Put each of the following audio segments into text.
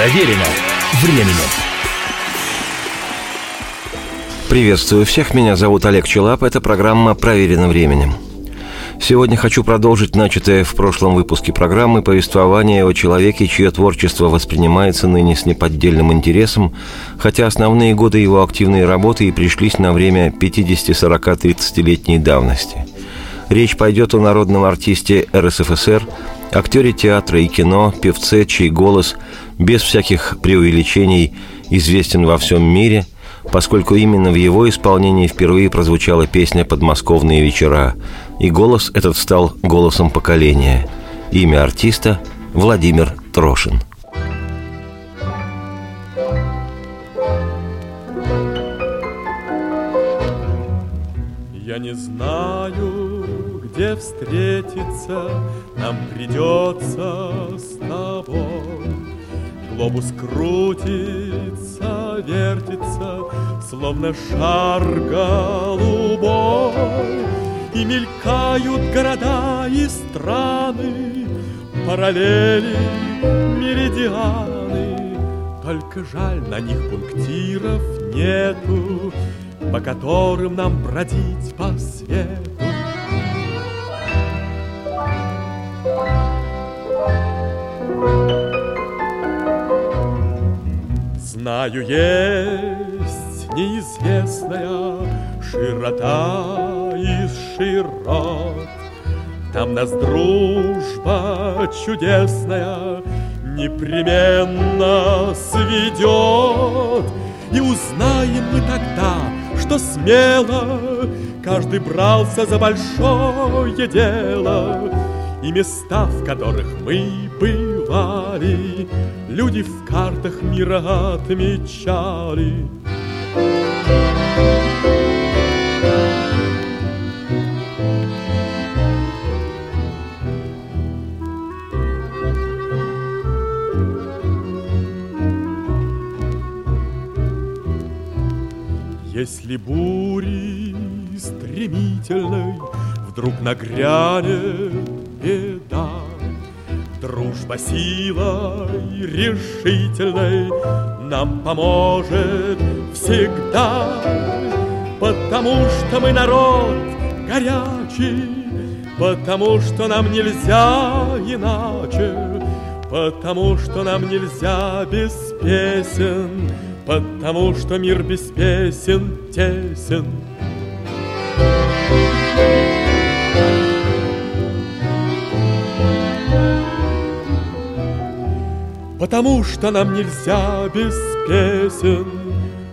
Проверено временем. Приветствую всех, меня зовут Олег Челап, это программа «Проверено временем». Сегодня хочу продолжить начатое в прошлом выпуске программы повествование о человеке, чье творчество воспринимается ныне с неподдельным интересом, хотя основные годы его активной работы и пришлись на время 50-40-30-летней давности. Речь пойдет о народном артисте РСФСР, актере театра и кино, певце, чей голос, без всяких преувеличений, известен во всем мире – поскольку именно в его исполнении впервые прозвучала песня «Подмосковные вечера», и голос этот стал голосом поколения. Имя артиста – Владимир Трошин. Я не знаю, где встретиться нам придется с тобой. Глобус крутится, вертится, словно шар голубой. И мелькают города и страны, параллели, меридианы. Только жаль, на них пунктиров нету, по которым нам бродить по свету. Знаю, есть неизвестная широта из широт. Там нас дружба чудесная непременно сведет. И узнаем мы тогда, что смело каждый брался за большое дело. И места, в которых мы бывали, люди в картах мира отмечали. Если бури стремительной вдруг нагрянет беда, Дружба силой решительной нам поможет всегда, Потому что мы народ горячий, Потому что нам нельзя иначе, Потому что нам нельзя без песен, Потому что мир без песен тесен. Потому что нам нельзя без песен,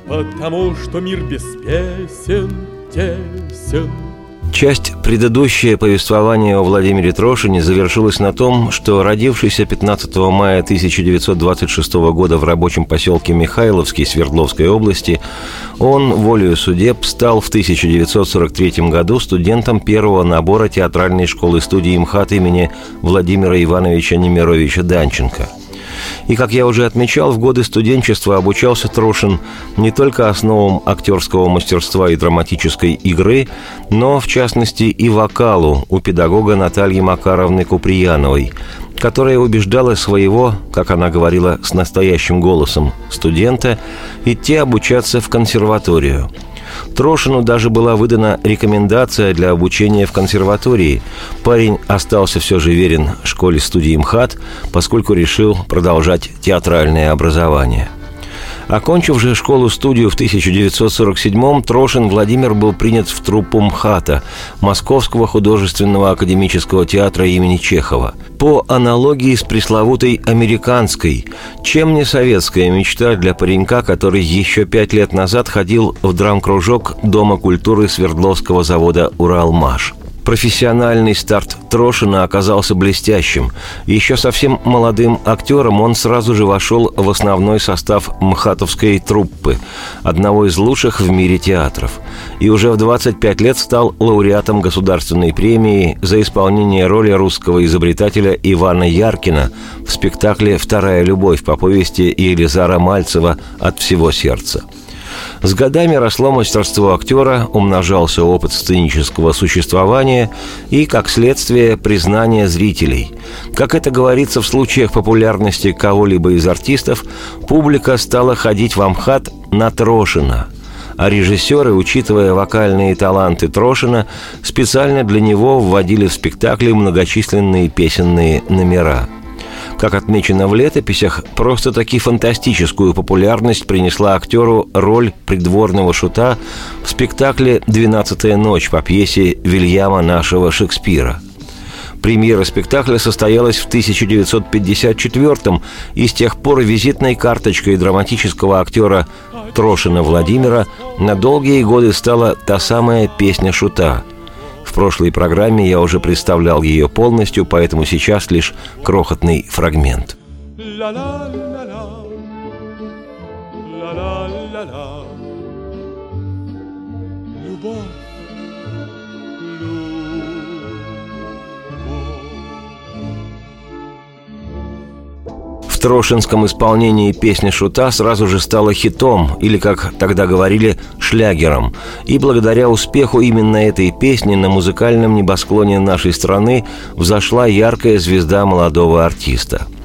Потому что мир без песен тесен. Часть предыдущее повествование о Владимире Трошине завершилось на том, что родившийся 15 мая 1926 года в рабочем поселке Михайловский Свердловской области, он, волею судеб, стал в 1943 году студентом первого набора театральной школы студии МХАТ имени Владимира Ивановича Немировича Данченко – и, как я уже отмечал, в годы студенчества обучался Трошин не только основам актерского мастерства и драматической игры, но, в частности, и вокалу у педагога Натальи Макаровны Куприяновой, которая убеждала своего, как она говорила с настоящим голосом, студента идти обучаться в консерваторию – Трошину даже была выдана рекомендация для обучения в консерватории. Парень остался все же верен школе-студии МХАТ, поскольку решил продолжать театральное образование. Окончив же школу-студию в 1947-м, Трошин Владимир был принят в труппу МХАТа, Московского художественного академического театра имени Чехова. По аналогии с пресловутой «американской», чем не советская мечта для паренька, который еще пять лет назад ходил в драм-кружок Дома культуры Свердловского завода «Уралмаш». Профессиональный старт Трошина оказался блестящим. Еще совсем молодым актером он сразу же вошел в основной состав МХАТовской труппы, одного из лучших в мире театров. И уже в 25 лет стал лауреатом государственной премии за исполнение роли русского изобретателя Ивана Яркина в спектакле «Вторая любовь» по повести Елизара Мальцева «От всего сердца». С годами росло мастерство актера, умножался опыт сценического существования и, как следствие, признание зрителей. Как это говорится в случаях популярности кого-либо из артистов, публика стала ходить в Амхат на Трошина – а режиссеры, учитывая вокальные таланты Трошина, специально для него вводили в спектакли многочисленные песенные номера – как отмечено в летописях, просто-таки фантастическую популярность принесла актеру роль придворного шута в спектакле «Двенадцатая ночь» по пьесе Вильяма нашего Шекспира – Премьера спектакля состоялась в 1954 и с тех пор визитной карточкой драматического актера Трошина Владимира на долгие годы стала та самая песня Шута – прошлой программе я уже представлял ее полностью, поэтому сейчас лишь крохотный фрагмент. Любовь трошинском исполнении песни Шута сразу же стала хитом, или, как тогда говорили, шлягером. И благодаря успеху именно этой песни на музыкальном небосклоне нашей страны взошла яркая звезда молодого артиста –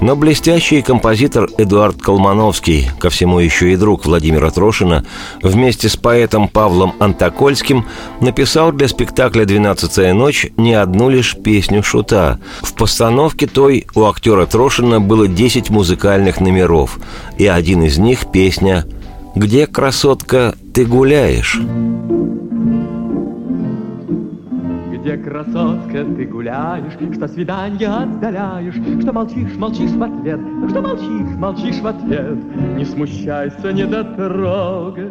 но блестящий композитор Эдуард Колмановский, ко всему еще и друг Владимира Трошина, вместе с поэтом Павлом Антокольским написал для спектакля «Двенадцатая ночь» не одну лишь песню Шута. В постановке той у актера Трошина было 10 музыкальных номеров, и один из них – песня «Где, красотка, ты гуляешь?» Где, красотка, ты гуляешь, что свидание отдаляешь, Что молчишь, молчишь в ответ, что молчишь, молчишь в ответ. Не смущайся, не дотрога,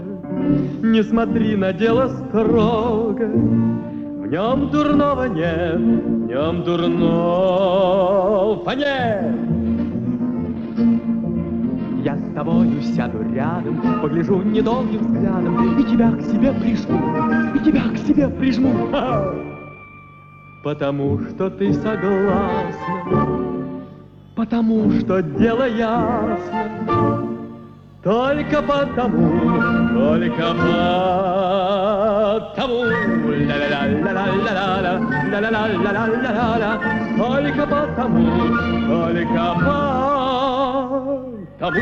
не смотри на дело строго. В нем дурного нет, в нем дурного нет. Я с тобою сяду рядом, погляжу недолгим взглядом, И тебя к себе прижму, и тебя к себе прижму. Ха-ха! Потому что ты согласна, потому что дело ясно. Только потому, только потому, только потому, только потому.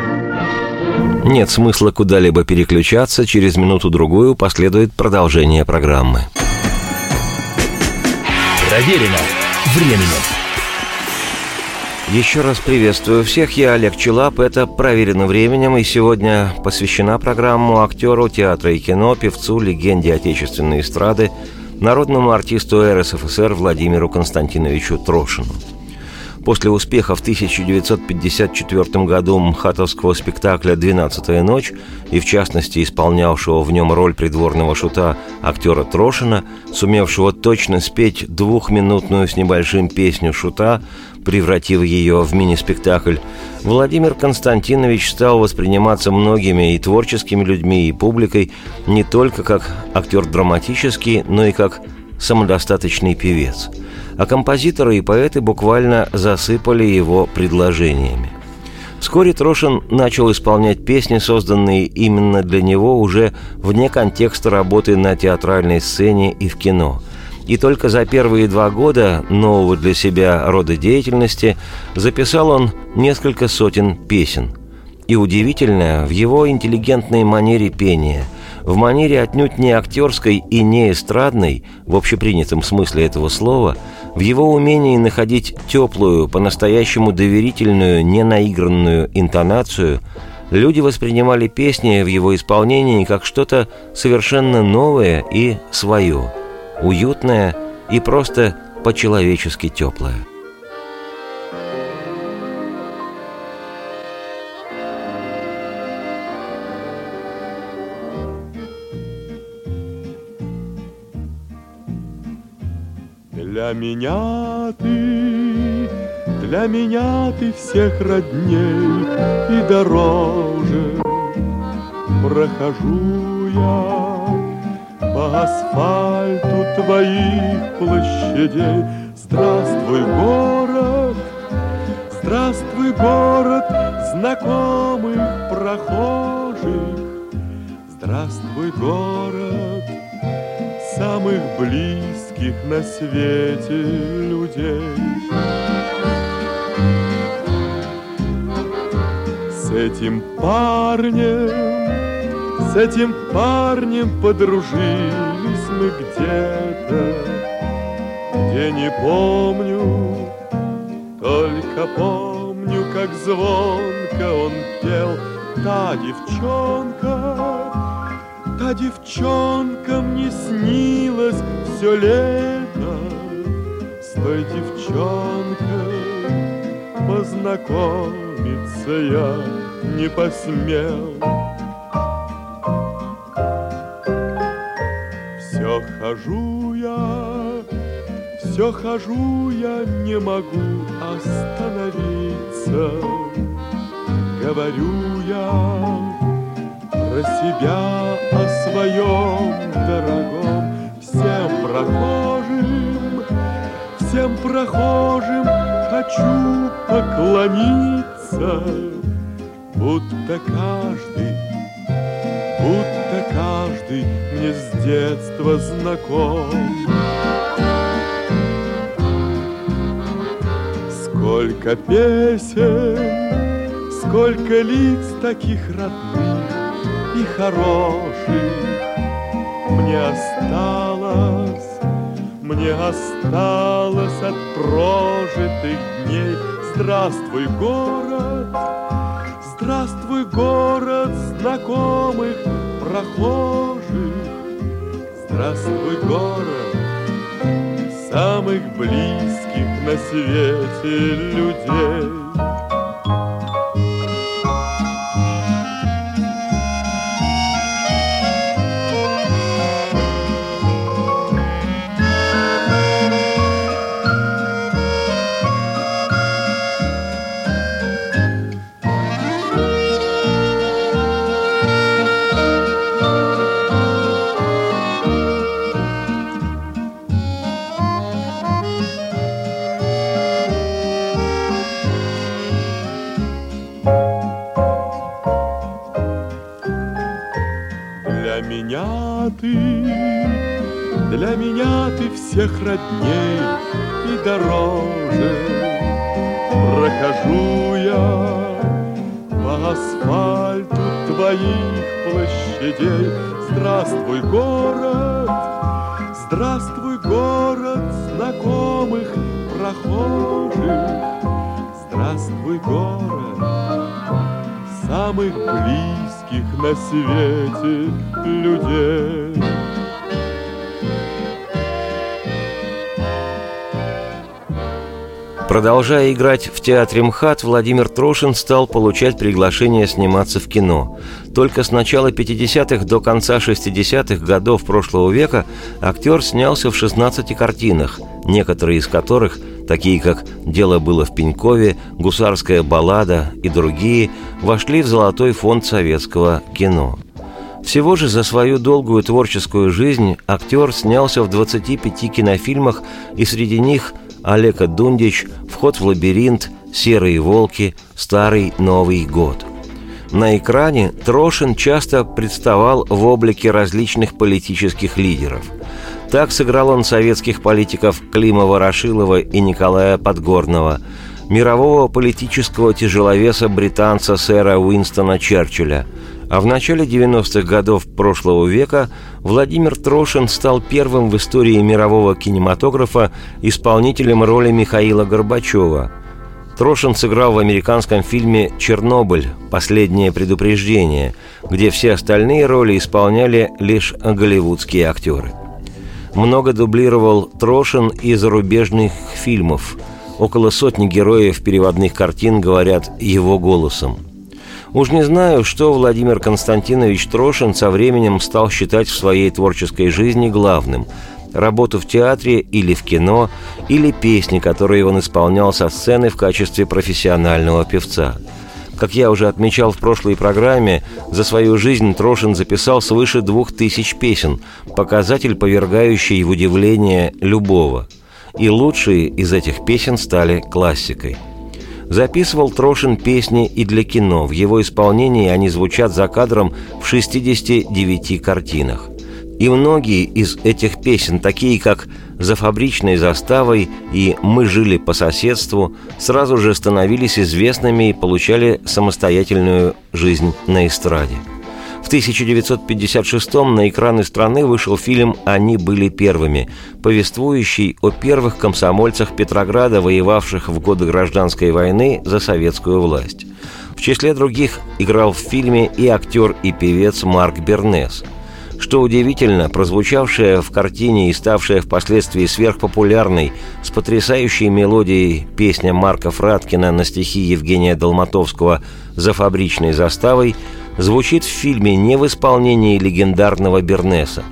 Нет смысла куда-либо переключаться, через минуту-другую последует продолжение программы. Проверено временем. Еще раз приветствую всех, я Олег Челап, это «Проверено временем», и сегодня посвящена программу актеру театра и кино, певцу, легенде отечественной эстрады, народному артисту РСФСР Владимиру Константиновичу Трошину – После успеха в 1954 году мхатовского спектакля «Двенадцатая ночь» и, в частности, исполнявшего в нем роль придворного шута актера Трошина, сумевшего точно спеть двухминутную с небольшим песню шута, превратив ее в мини-спектакль, Владимир Константинович стал восприниматься многими и творческими людьми, и публикой не только как актер драматический, но и как самодостаточный певец – а композиторы и поэты буквально засыпали его предложениями. Вскоре Трошин начал исполнять песни, созданные именно для него уже вне контекста работы на театральной сцене и в кино. И только за первые два года нового для себя рода деятельности записал он несколько сотен песен. И удивительно в его интеллигентной манере пения – в манере отнюдь не актерской и не эстрадной, в общепринятом смысле этого слова, в его умении находить теплую, по-настоящему доверительную, ненаигранную интонацию, люди воспринимали песни в его исполнении как что-то совершенно новое и свое, уютное и просто по-человечески теплое. Меня ты, для меня ты всех родней и дороже. Прохожу я по асфальту твоих площадей. Здравствуй, город, здравствуй, город знакомых прохожих. Здравствуй, город самых близких на свете людей. С этим парнем, с этим парнем подружились мы где-то, где не помню, только помню, как звонко он пел — та девчонка, та девчонка мне снилась все лето. С той девчонкой познакомиться я не посмел. Все хожу я, все хожу я, не могу остановиться говорю я про себя о своем дорогом. Всем прохожим, всем прохожим хочу поклониться, будто каждый, будто каждый мне с детства знаком. Сколько песен Сколько лиц таких родных хороших Мне осталось, мне осталось от прожитых дней. Здравствуй, город, здравствуй, город знакомых прохожих. Здравствуй, город самых близких на свете людей Здравствуй, город, здравствуй, город знакомых прохожих. Здравствуй, город самых близких на свете людей. Продолжая играть в театре МХАТ, Владимир Трошин стал получать приглашение сниматься в кино. Только с начала 50-х до конца 60-х годов прошлого века актер снялся в 16 картинах, некоторые из которых, такие как «Дело было в Пенькове», «Гусарская баллада» и другие, вошли в золотой фонд советского кино. Всего же за свою долгую творческую жизнь актер снялся в 25 кинофильмах, и среди них Олега Дундич, «Вход в лабиринт», «Серые волки», «Старый Новый год». На экране Трошин часто представал в облике различных политических лидеров. Так сыграл он советских политиков Клима Ворошилова и Николая Подгорного, мирового политического тяжеловеса британца сэра Уинстона Черчилля – а в начале 90-х годов прошлого века Владимир Трошин стал первым в истории мирового кинематографа исполнителем роли Михаила Горбачева. Трошин сыграл в американском фильме «Чернобыль. Последнее предупреждение», где все остальные роли исполняли лишь голливудские актеры. Много дублировал Трошин и зарубежных фильмов. Около сотни героев переводных картин говорят его голосом – Уж не знаю, что Владимир Константинович Трошин со временем стал считать в своей творческой жизни главным – работу в театре или в кино, или песни, которые он исполнял со сцены в качестве профессионального певца. Как я уже отмечал в прошлой программе, за свою жизнь Трошин записал свыше двух тысяч песен, показатель, повергающий в удивление любого. И лучшие из этих песен стали классикой – Записывал Трошин песни и для кино. В его исполнении они звучат за кадром в 69 картинах. И многие из этих песен, такие как «За фабричной заставой» и «Мы жили по соседству», сразу же становились известными и получали самостоятельную жизнь на эстраде. В 1956-м на экраны страны вышел фильм «Они были первыми», повествующий о первых комсомольцах Петрограда, воевавших в годы гражданской войны за советскую власть. В числе других играл в фильме и актер, и певец Марк Бернес – что удивительно, прозвучавшая в картине и ставшая впоследствии сверхпопулярной с потрясающей мелодией песня Марка Фраткина на стихи Евгения Долматовского «За фабричной заставой» звучит в фильме не в исполнении легендарного Бернеса.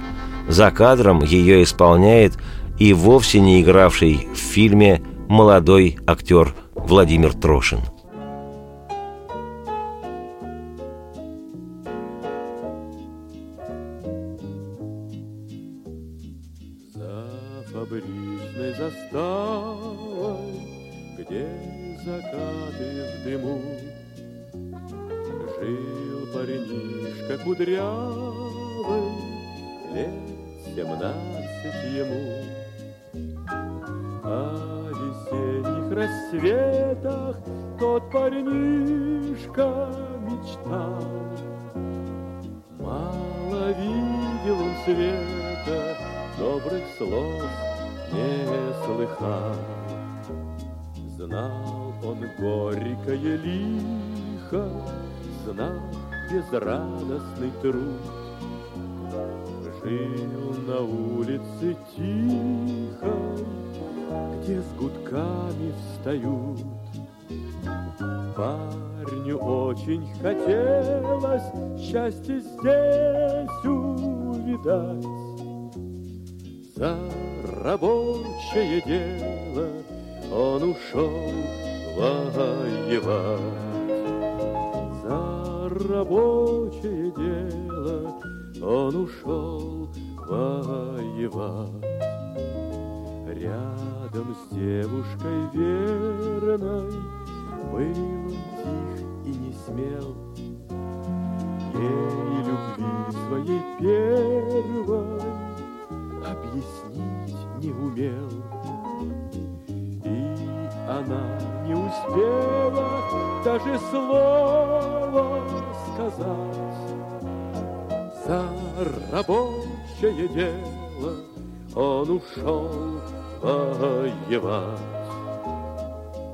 За кадром ее исполняет и вовсе не игравший в фильме молодой актер Владимир Трошин. Кудрявый, лет семнадцать ему. О весенних рассветах тот парнишка мечтал. Мало видел он света, добрых слов не слыхал. Знал он горькое лихо, знал безрадостный труд. Жил на улице тихой, где с гудками встают. Парню очень хотелось счастье здесь увидать. За рабочее дело он ушел воевать рабочее дело он ушел воевать. Рядом с девушкой верной был он тих и не смел. Ей любви своей первой объяснить не умел. И она не успела даже слова сказать. За рабочее дело он ушел воевать.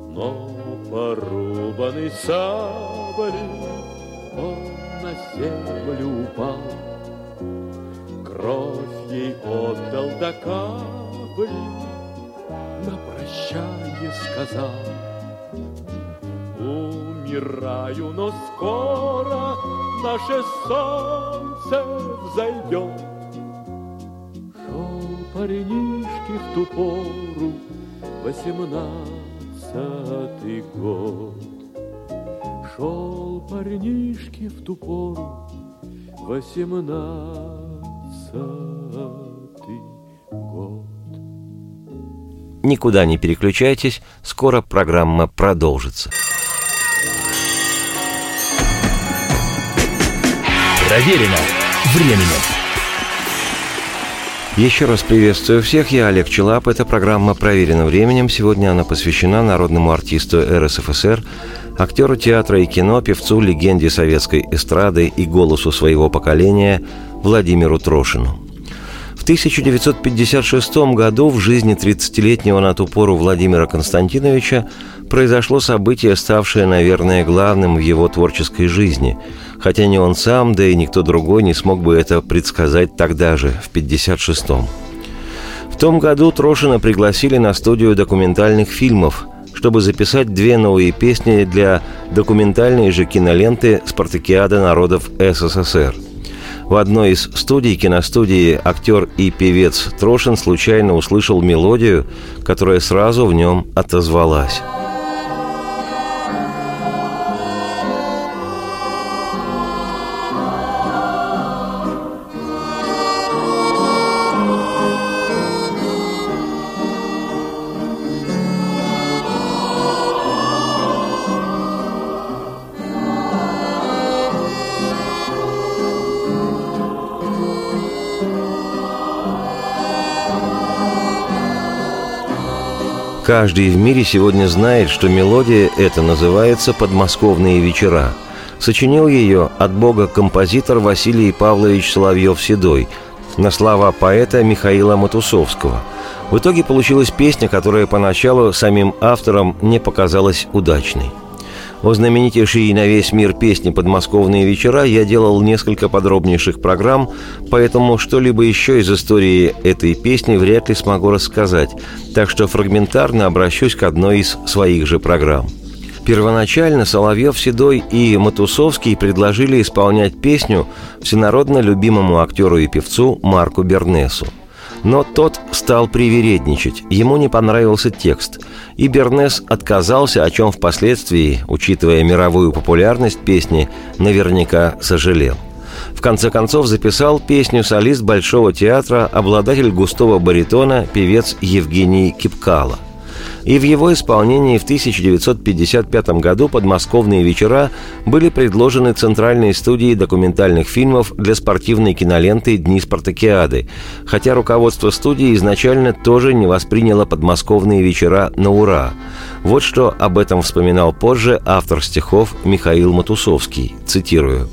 Но порубанный саблей он на землю упал. Кровь ей отдал до капли, на прощание сказал умираю, но скоро наше солнце взойдет. Шел парнишки в ту пору, восемнадцатый год. Шел парнишки в ту пору, восемнадцатый год. Никуда не переключайтесь, скоро программа продолжится. Проверено временем. Еще раз приветствую всех, я Олег Челап. Эта программа «Проверена временем». Сегодня она посвящена народному артисту РСФСР, актеру театра и кино, певцу, легенде советской эстрады и голосу своего поколения Владимиру Трошину. В 1956 году в жизни 30-летнего на ту пору Владимира Константиновича произошло событие, ставшее, наверное, главным в его творческой жизни – хотя ни он сам, да и никто другой не смог бы это предсказать тогда же, в 56-м. В том году Трошина пригласили на студию документальных фильмов, чтобы записать две новые песни для документальной же киноленты «Спартакиада народов СССР». В одной из студий киностудии актер и певец Трошин случайно услышал мелодию, которая сразу в нем отозвалась. Каждый в мире сегодня знает, что мелодия эта называется «Подмосковные вечера». Сочинил ее от бога композитор Василий Павлович Соловьев-Седой на слова поэта Михаила Матусовского. В итоге получилась песня, которая поначалу самим автором не показалась удачной – о знаменитейшей на весь мир песне «Подмосковные вечера» я делал несколько подробнейших программ, поэтому что-либо еще из истории этой песни вряд ли смогу рассказать, так что фрагментарно обращусь к одной из своих же программ. Первоначально Соловьев, Седой и Матусовский предложили исполнять песню всенародно любимому актеру и певцу Марку Бернесу – но тот стал привередничать, ему не понравился текст, и Бернес отказался, о чем впоследствии, учитывая мировую популярность песни, наверняка сожалел. В конце концов записал песню солист Большого театра, обладатель густого баритона, певец Евгений Кипкало и в его исполнении в 1955 году подмосковные вечера были предложены Центральной студией документальных фильмов для спортивной киноленты «Дни спартакиады», хотя руководство студии изначально тоже не восприняло подмосковные вечера на ура. Вот что об этом вспоминал позже автор стихов Михаил Матусовский, цитирую.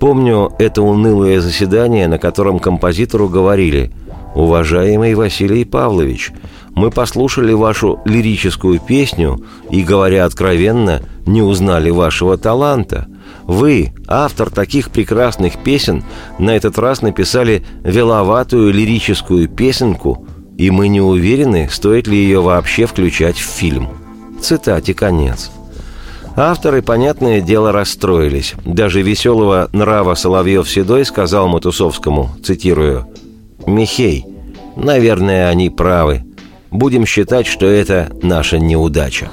«Помню это унылое заседание, на котором композитору говорили – «Уважаемый Василий Павлович, мы послушали вашу лирическую песню и, говоря откровенно, не узнали вашего таланта. Вы, автор таких прекрасных песен, на этот раз написали веловатую лирическую песенку, и мы не уверены, стоит ли ее вообще включать в фильм. Цитате конец. Авторы, понятное дело, расстроились. Даже веселого нрава Соловьев-Седой сказал Матусовскому, цитирую, «Михей, наверное, они правы. Будем считать, что это наша неудача».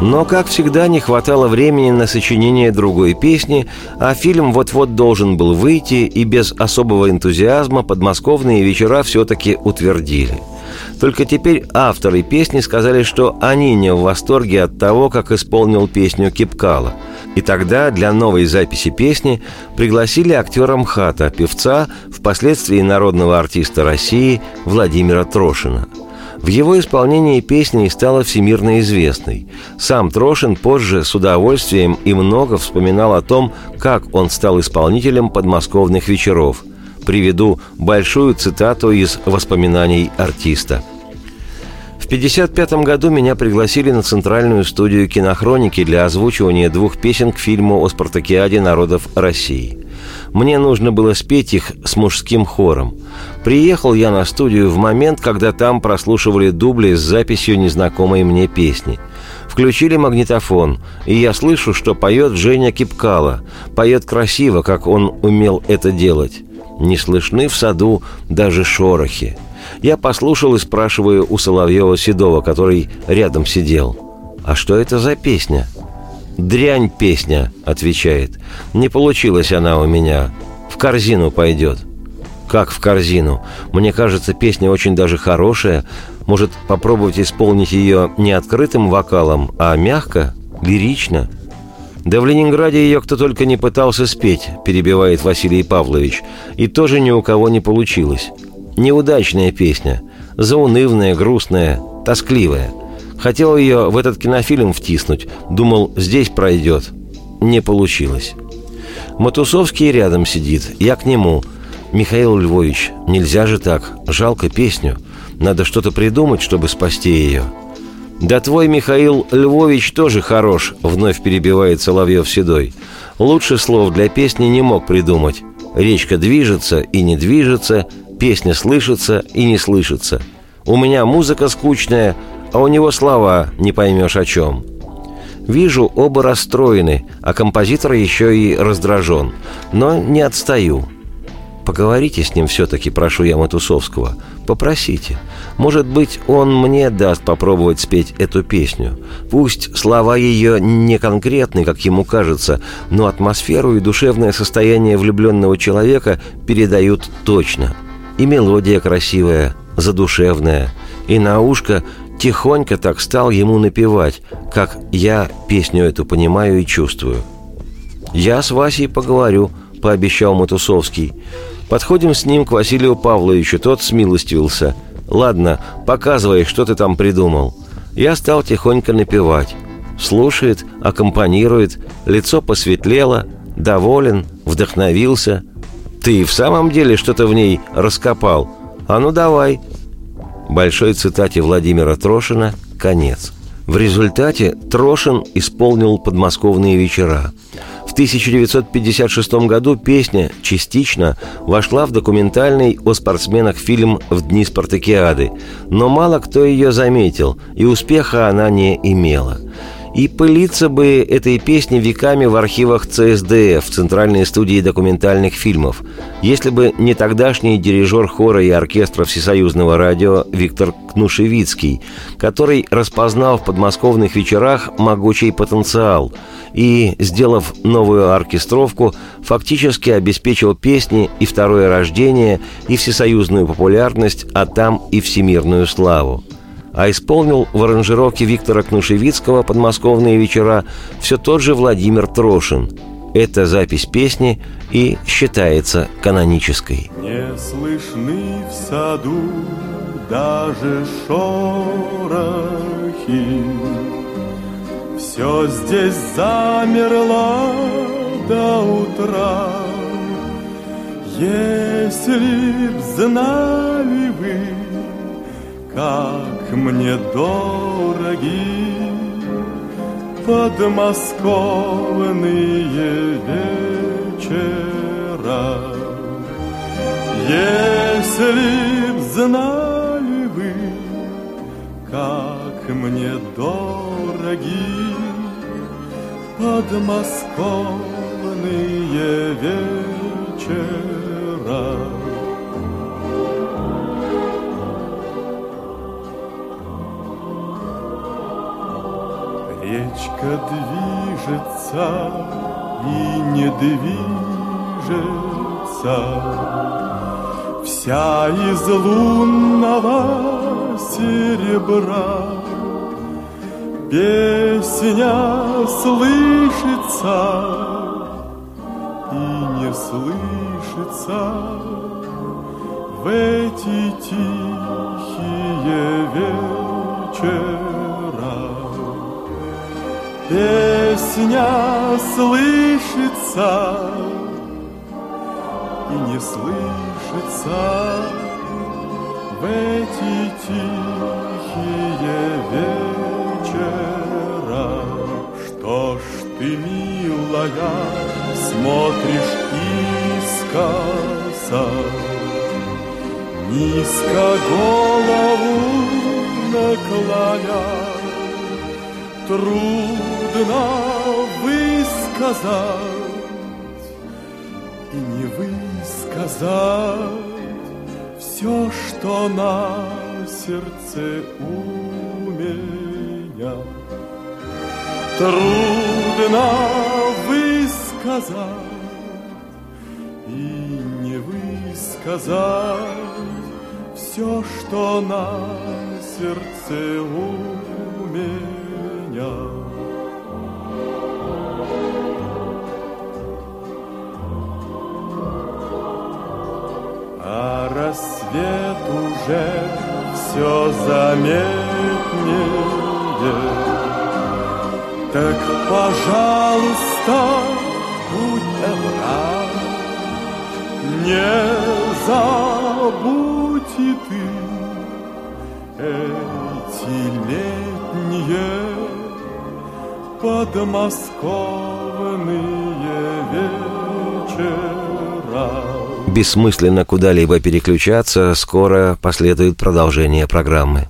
Но, как всегда, не хватало времени на сочинение другой песни, а фильм вот-вот должен был выйти, и без особого энтузиазма подмосковные вечера все-таки утвердили. Только теперь авторы песни сказали, что они не в восторге от того, как исполнил песню Кипкала. И тогда для новой записи песни пригласили актера МХАТа, певца, впоследствии народного артиста России Владимира Трошина – в его исполнении песня и стала всемирно известной. Сам Трошин позже с удовольствием и много вспоминал о том, как он стал исполнителем подмосковных вечеров. Приведу большую цитату из воспоминаний артиста. В 1955 году меня пригласили на центральную студию кинохроники для озвучивания двух песен к фильму о спартакиаде народов России – мне нужно было спеть их с мужским хором. Приехал я на студию в момент, когда там прослушивали дубли с записью незнакомой мне песни. Включили магнитофон, и я слышу, что поет Женя Кипкала. Поет красиво, как он умел это делать. Не слышны в саду даже шорохи. Я послушал и спрашиваю у Соловьева-Седова, который рядом сидел. «А что это за песня?» «Дрянь песня», — отвечает. «Не получилась она у меня. В корзину пойдет». «Как в корзину? Мне кажется, песня очень даже хорошая. Может, попробовать исполнить ее не открытым вокалом, а мягко, лирично?» «Да в Ленинграде ее кто только не пытался спеть», — перебивает Василий Павлович. «И тоже ни у кого не получилось. Неудачная песня. Заунывная, грустная, тоскливая. Хотел ее в этот кинофильм втиснуть. Думал, здесь пройдет. Не получилось. Матусовский рядом сидит. Я к нему. «Михаил Львович, нельзя же так. Жалко песню. Надо что-то придумать, чтобы спасти ее». «Да твой Михаил Львович тоже хорош», — вновь перебивает Соловьев Седой. «Лучше слов для песни не мог придумать. Речка движется и не движется, песня слышится и не слышится. У меня музыка скучная, а у него слова не поймешь о чем. Вижу, оба расстроены, а композитор еще и раздражен. Но не отстаю. Поговорите с ним все-таки, прошу я Матусовского. Попросите. Может быть, он мне даст попробовать спеть эту песню. Пусть слова ее не конкретны, как ему кажется, но атмосферу и душевное состояние влюбленного человека передают точно. И мелодия красивая, задушевная, и на ушко тихонько так стал ему напевать, как я песню эту понимаю и чувствую. «Я с Васей поговорю», — пообещал Матусовский. Подходим с ним к Василию Павловичу, тот смилостивился. «Ладно, показывай, что ты там придумал». Я стал тихонько напевать. Слушает, аккомпанирует, лицо посветлело, доволен, вдохновился. «Ты в самом деле что-то в ней раскопал? А ну давай!» Большой цитате Владимира Трошина «Конец». В результате Трошин исполнил подмосковные вечера. В 1956 году песня частично вошла в документальный о спортсменах фильм «В дни спартакиады», но мало кто ее заметил, и успеха она не имела – и пылиться бы этой песни веками в архивах ЦСДФ, Центральной студии документальных фильмов, если бы не тогдашний дирижер хора и оркестра Всесоюзного радио Виктор Кнушевицкий, который распознал в подмосковных вечерах могучий потенциал и, сделав новую оркестровку, фактически обеспечил песни и второе рождение, и всесоюзную популярность, а там и всемирную славу – а исполнил в аранжировке Виктора Кнушевицкого «Подмосковные вечера» все тот же Владимир Трошин. Эта запись песни и считается канонической. Не слышны в саду даже шорохи, Все здесь замерло до утра. Если б знали вы, как мне дороги подмосковные вечера. Если б знали вы, как мне дороги подмосковные вечера. Речка движется и не движется, Вся из лунного серебра. Песня слышится и не слышится В эти тихие вечера. Песня слышится и не слышится в эти тихие вечера. Что ж ты, милая, смотришь искоса, Низко голову наклоня, труд трудно высказать и не высказать все, что на сердце у меня. Трудно высказать и не высказать все, что на сердце у меня. Рассвет уже все заметнее. Так, пожалуйста, будь добра, не забудь и ты эти летние подмосковные вечера. Бессмысленно куда-либо переключаться, скоро последует продолжение программы.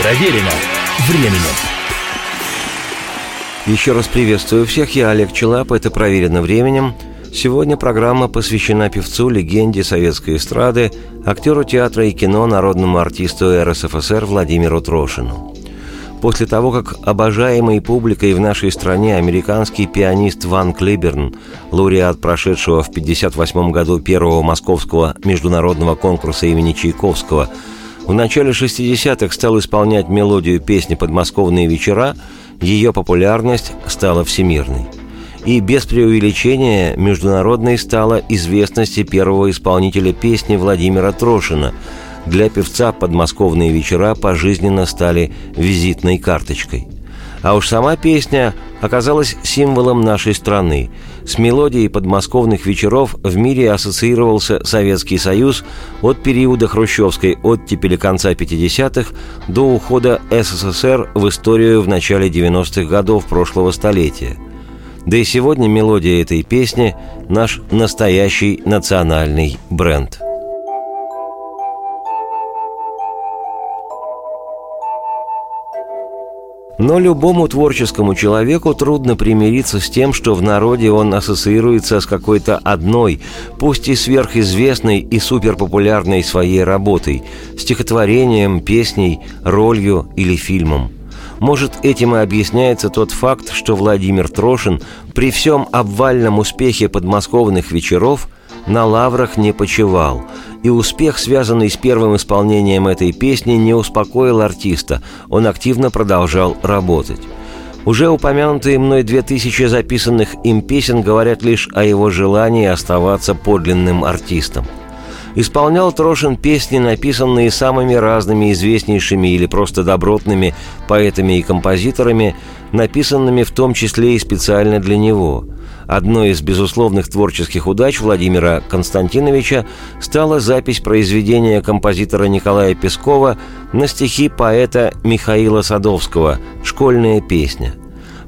Проверено временем. Еще раз приветствую всех, я Олег Челап, это «Проверено временем». Сегодня программа посвящена певцу, легенде советской эстрады, актеру театра и кино, народному артисту РСФСР Владимиру Трошину. После того, как обожаемый публикой в нашей стране американский пианист Ван Клиберн, лауреат прошедшего в 1958 году первого московского международного конкурса имени Чайковского, в начале 60-х стал исполнять мелодию песни «Подмосковные вечера», ее популярность стала всемирной. И без преувеличения международной стала известности первого исполнителя песни Владимира Трошина – для певца подмосковные вечера пожизненно стали визитной карточкой. А уж сама песня оказалась символом нашей страны. С мелодией подмосковных вечеров в мире ассоциировался Советский Союз от периода хрущевской оттепели конца 50-х до ухода СССР в историю в начале 90-х годов прошлого столетия. Да и сегодня мелодия этой песни – наш настоящий национальный бренд – Но любому творческому человеку трудно примириться с тем, что в народе он ассоциируется с какой-то одной, пусть и сверхизвестной и суперпопулярной своей работой, стихотворением, песней, ролью или фильмом. Может, этим и объясняется тот факт, что Владимир Трошин при всем обвальном успехе подмосковных вечеров на лаврах не почевал – и успех, связанный с первым исполнением этой песни, не успокоил артиста, он активно продолжал работать. Уже упомянутые мной две тысячи записанных им песен говорят лишь о его желании оставаться подлинным артистом. Исполнял Трошин песни, написанные самыми разными известнейшими или просто добротными поэтами и композиторами, написанными в том числе и специально для него – Одной из безусловных творческих удач Владимира Константиновича стала запись произведения композитора Николая Пескова на стихи поэта Михаила Садовского «Школьная песня».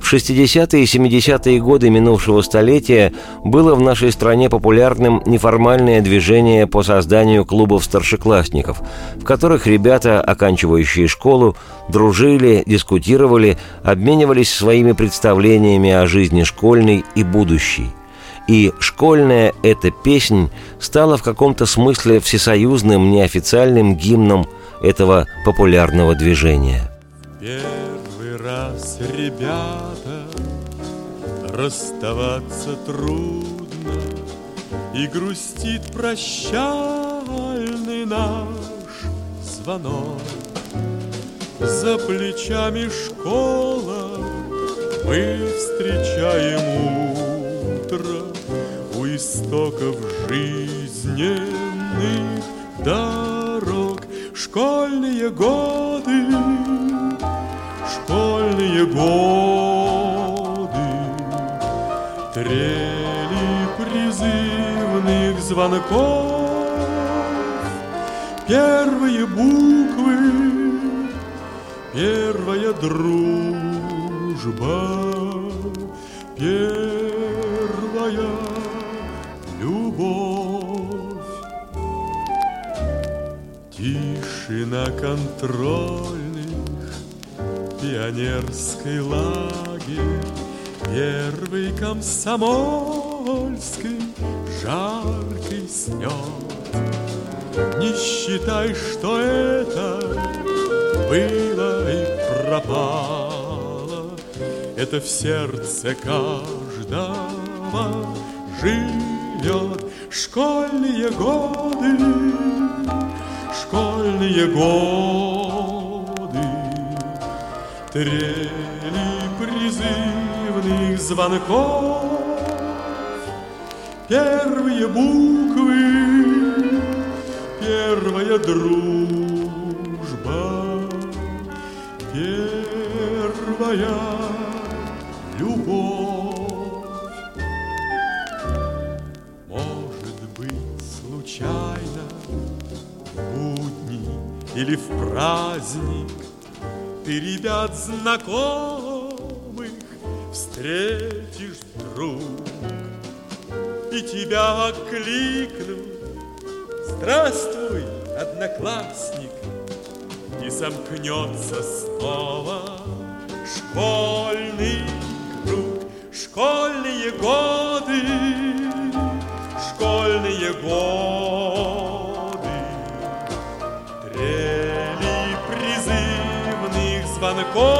В 60-е и 70-е годы минувшего столетия было в нашей стране популярным неформальное движение по созданию клубов старшеклассников, в которых ребята, оканчивающие школу, дружили, дискутировали, обменивались своими представлениями о жизни школьной и будущей. И школьная эта песнь стала в каком-то смысле всесоюзным неофициальным гимном этого популярного движения. Раз, ребята, расставаться трудно, И грустит прощальный наш звонок. За плечами школа, мы встречаем утро У истоков жизненных дорог Школьные годы школьные годы. Трели призывных звонков. Первые буквы, первая дружба. Первая любовь. Тишина контроль пионерский лагерь, Первый комсомольский жаркий снет. Не считай, что это было и пропало, Это в сердце каждого живет школьные годы, школьные годы. Трели призывных звонков. Первые буквы, первая дружба. Первая любовь. Может быть, случайно в будни или в праздник ты ребят знакомых встретишь вдруг. И тебя окликнут Здравствуй, одноклассник. И замкнется снова школьный круг Школьные годы, com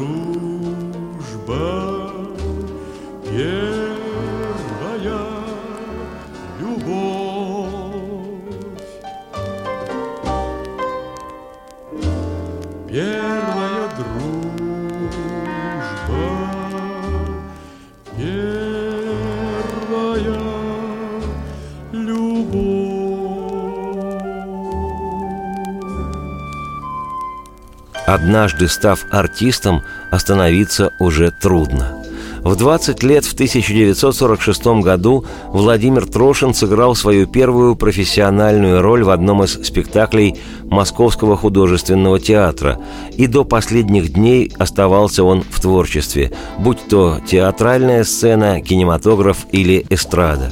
Однажды став артистом, остановиться уже трудно. В 20 лет в 1946 году Владимир Трошин сыграл свою первую профессиональную роль в одном из спектаклей Московского художественного театра, и до последних дней оставался он в творчестве, будь то театральная сцена, кинематограф или эстрада.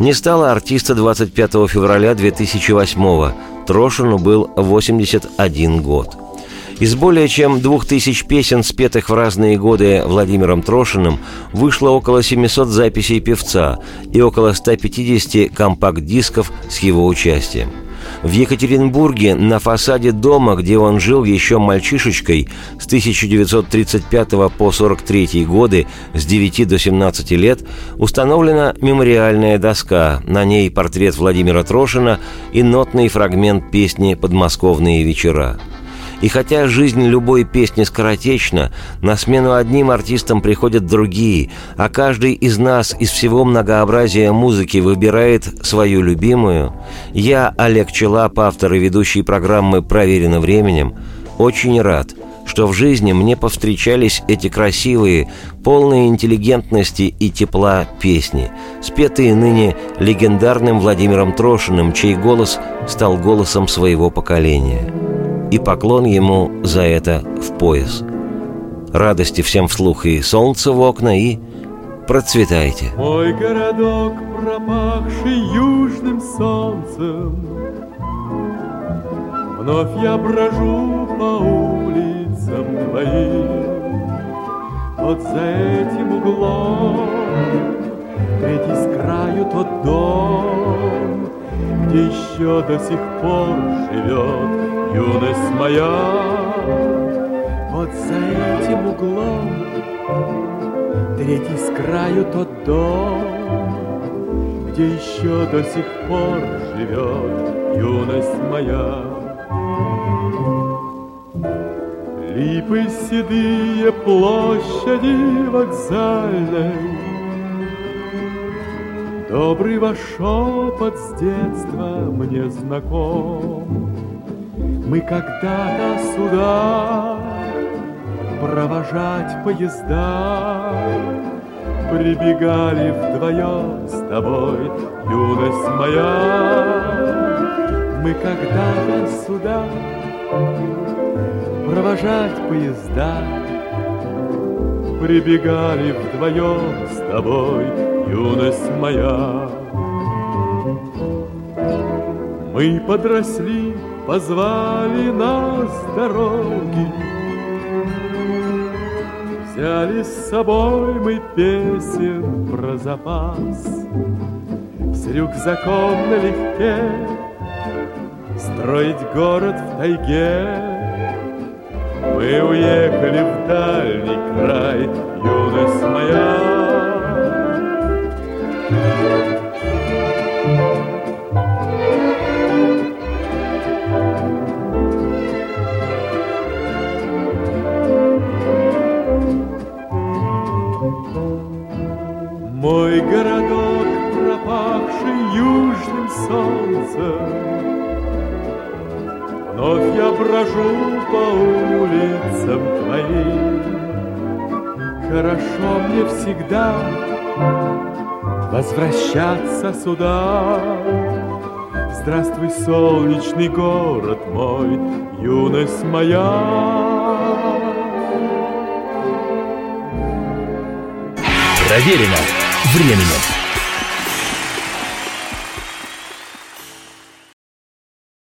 Не стало артиста 25 февраля 2008 Трошину был 81 год – из более чем двух тысяч песен, спетых в разные годы Владимиром Трошиным, вышло около 700 записей певца и около 150 компакт-дисков с его участием. В Екатеринбурге на фасаде дома, где он жил еще мальчишечкой с 1935 по 43 годы, с 9 до 17 лет, установлена мемориальная доска. На ней портрет Владимира Трошина и нотный фрагмент песни «Подмосковные вечера». И хотя жизнь любой песни скоротечна, на смену одним артистам приходят другие, а каждый из нас из всего многообразия музыки выбирает свою любимую, я, Олег Челап, автор и ведущий программы «Проверено временем», очень рад – что в жизни мне повстречались эти красивые, полные интеллигентности и тепла песни, спетые ныне легендарным Владимиром Трошиным, чей голос стал голосом своего поколения и поклон ему за это в пояс. Радости всем вслух и солнце в окна, и процветайте. Мой городок, пропахший южным солнцем, Вновь я брожу по улицам твоим, Вот за этим углом Третий с краю тот дом, Где еще до сих пор живет юность моя, вот за этим углом, третий с краю тот дом, где еще до сих пор живет юность моя. Липы седые площади вокзальной, Добрый ваш шепот с детства мне знаком. Мы когда-то сюда провожать поезда Прибегали вдвоем с тобой, юность моя. Мы когда-то сюда провожать поезда Прибегали вдвоем с тобой, юность моя. Мы подросли позвали нас дороги. Взяли с собой мы песен про запас, С рюкзаком налегке Строить город в тайге. Мы уехали в дальний край, юность моя. Брожу по улицам твоим. Хорошо мне всегда возвращаться сюда. Здравствуй, солнечный город мой, юность моя. Проверено временем.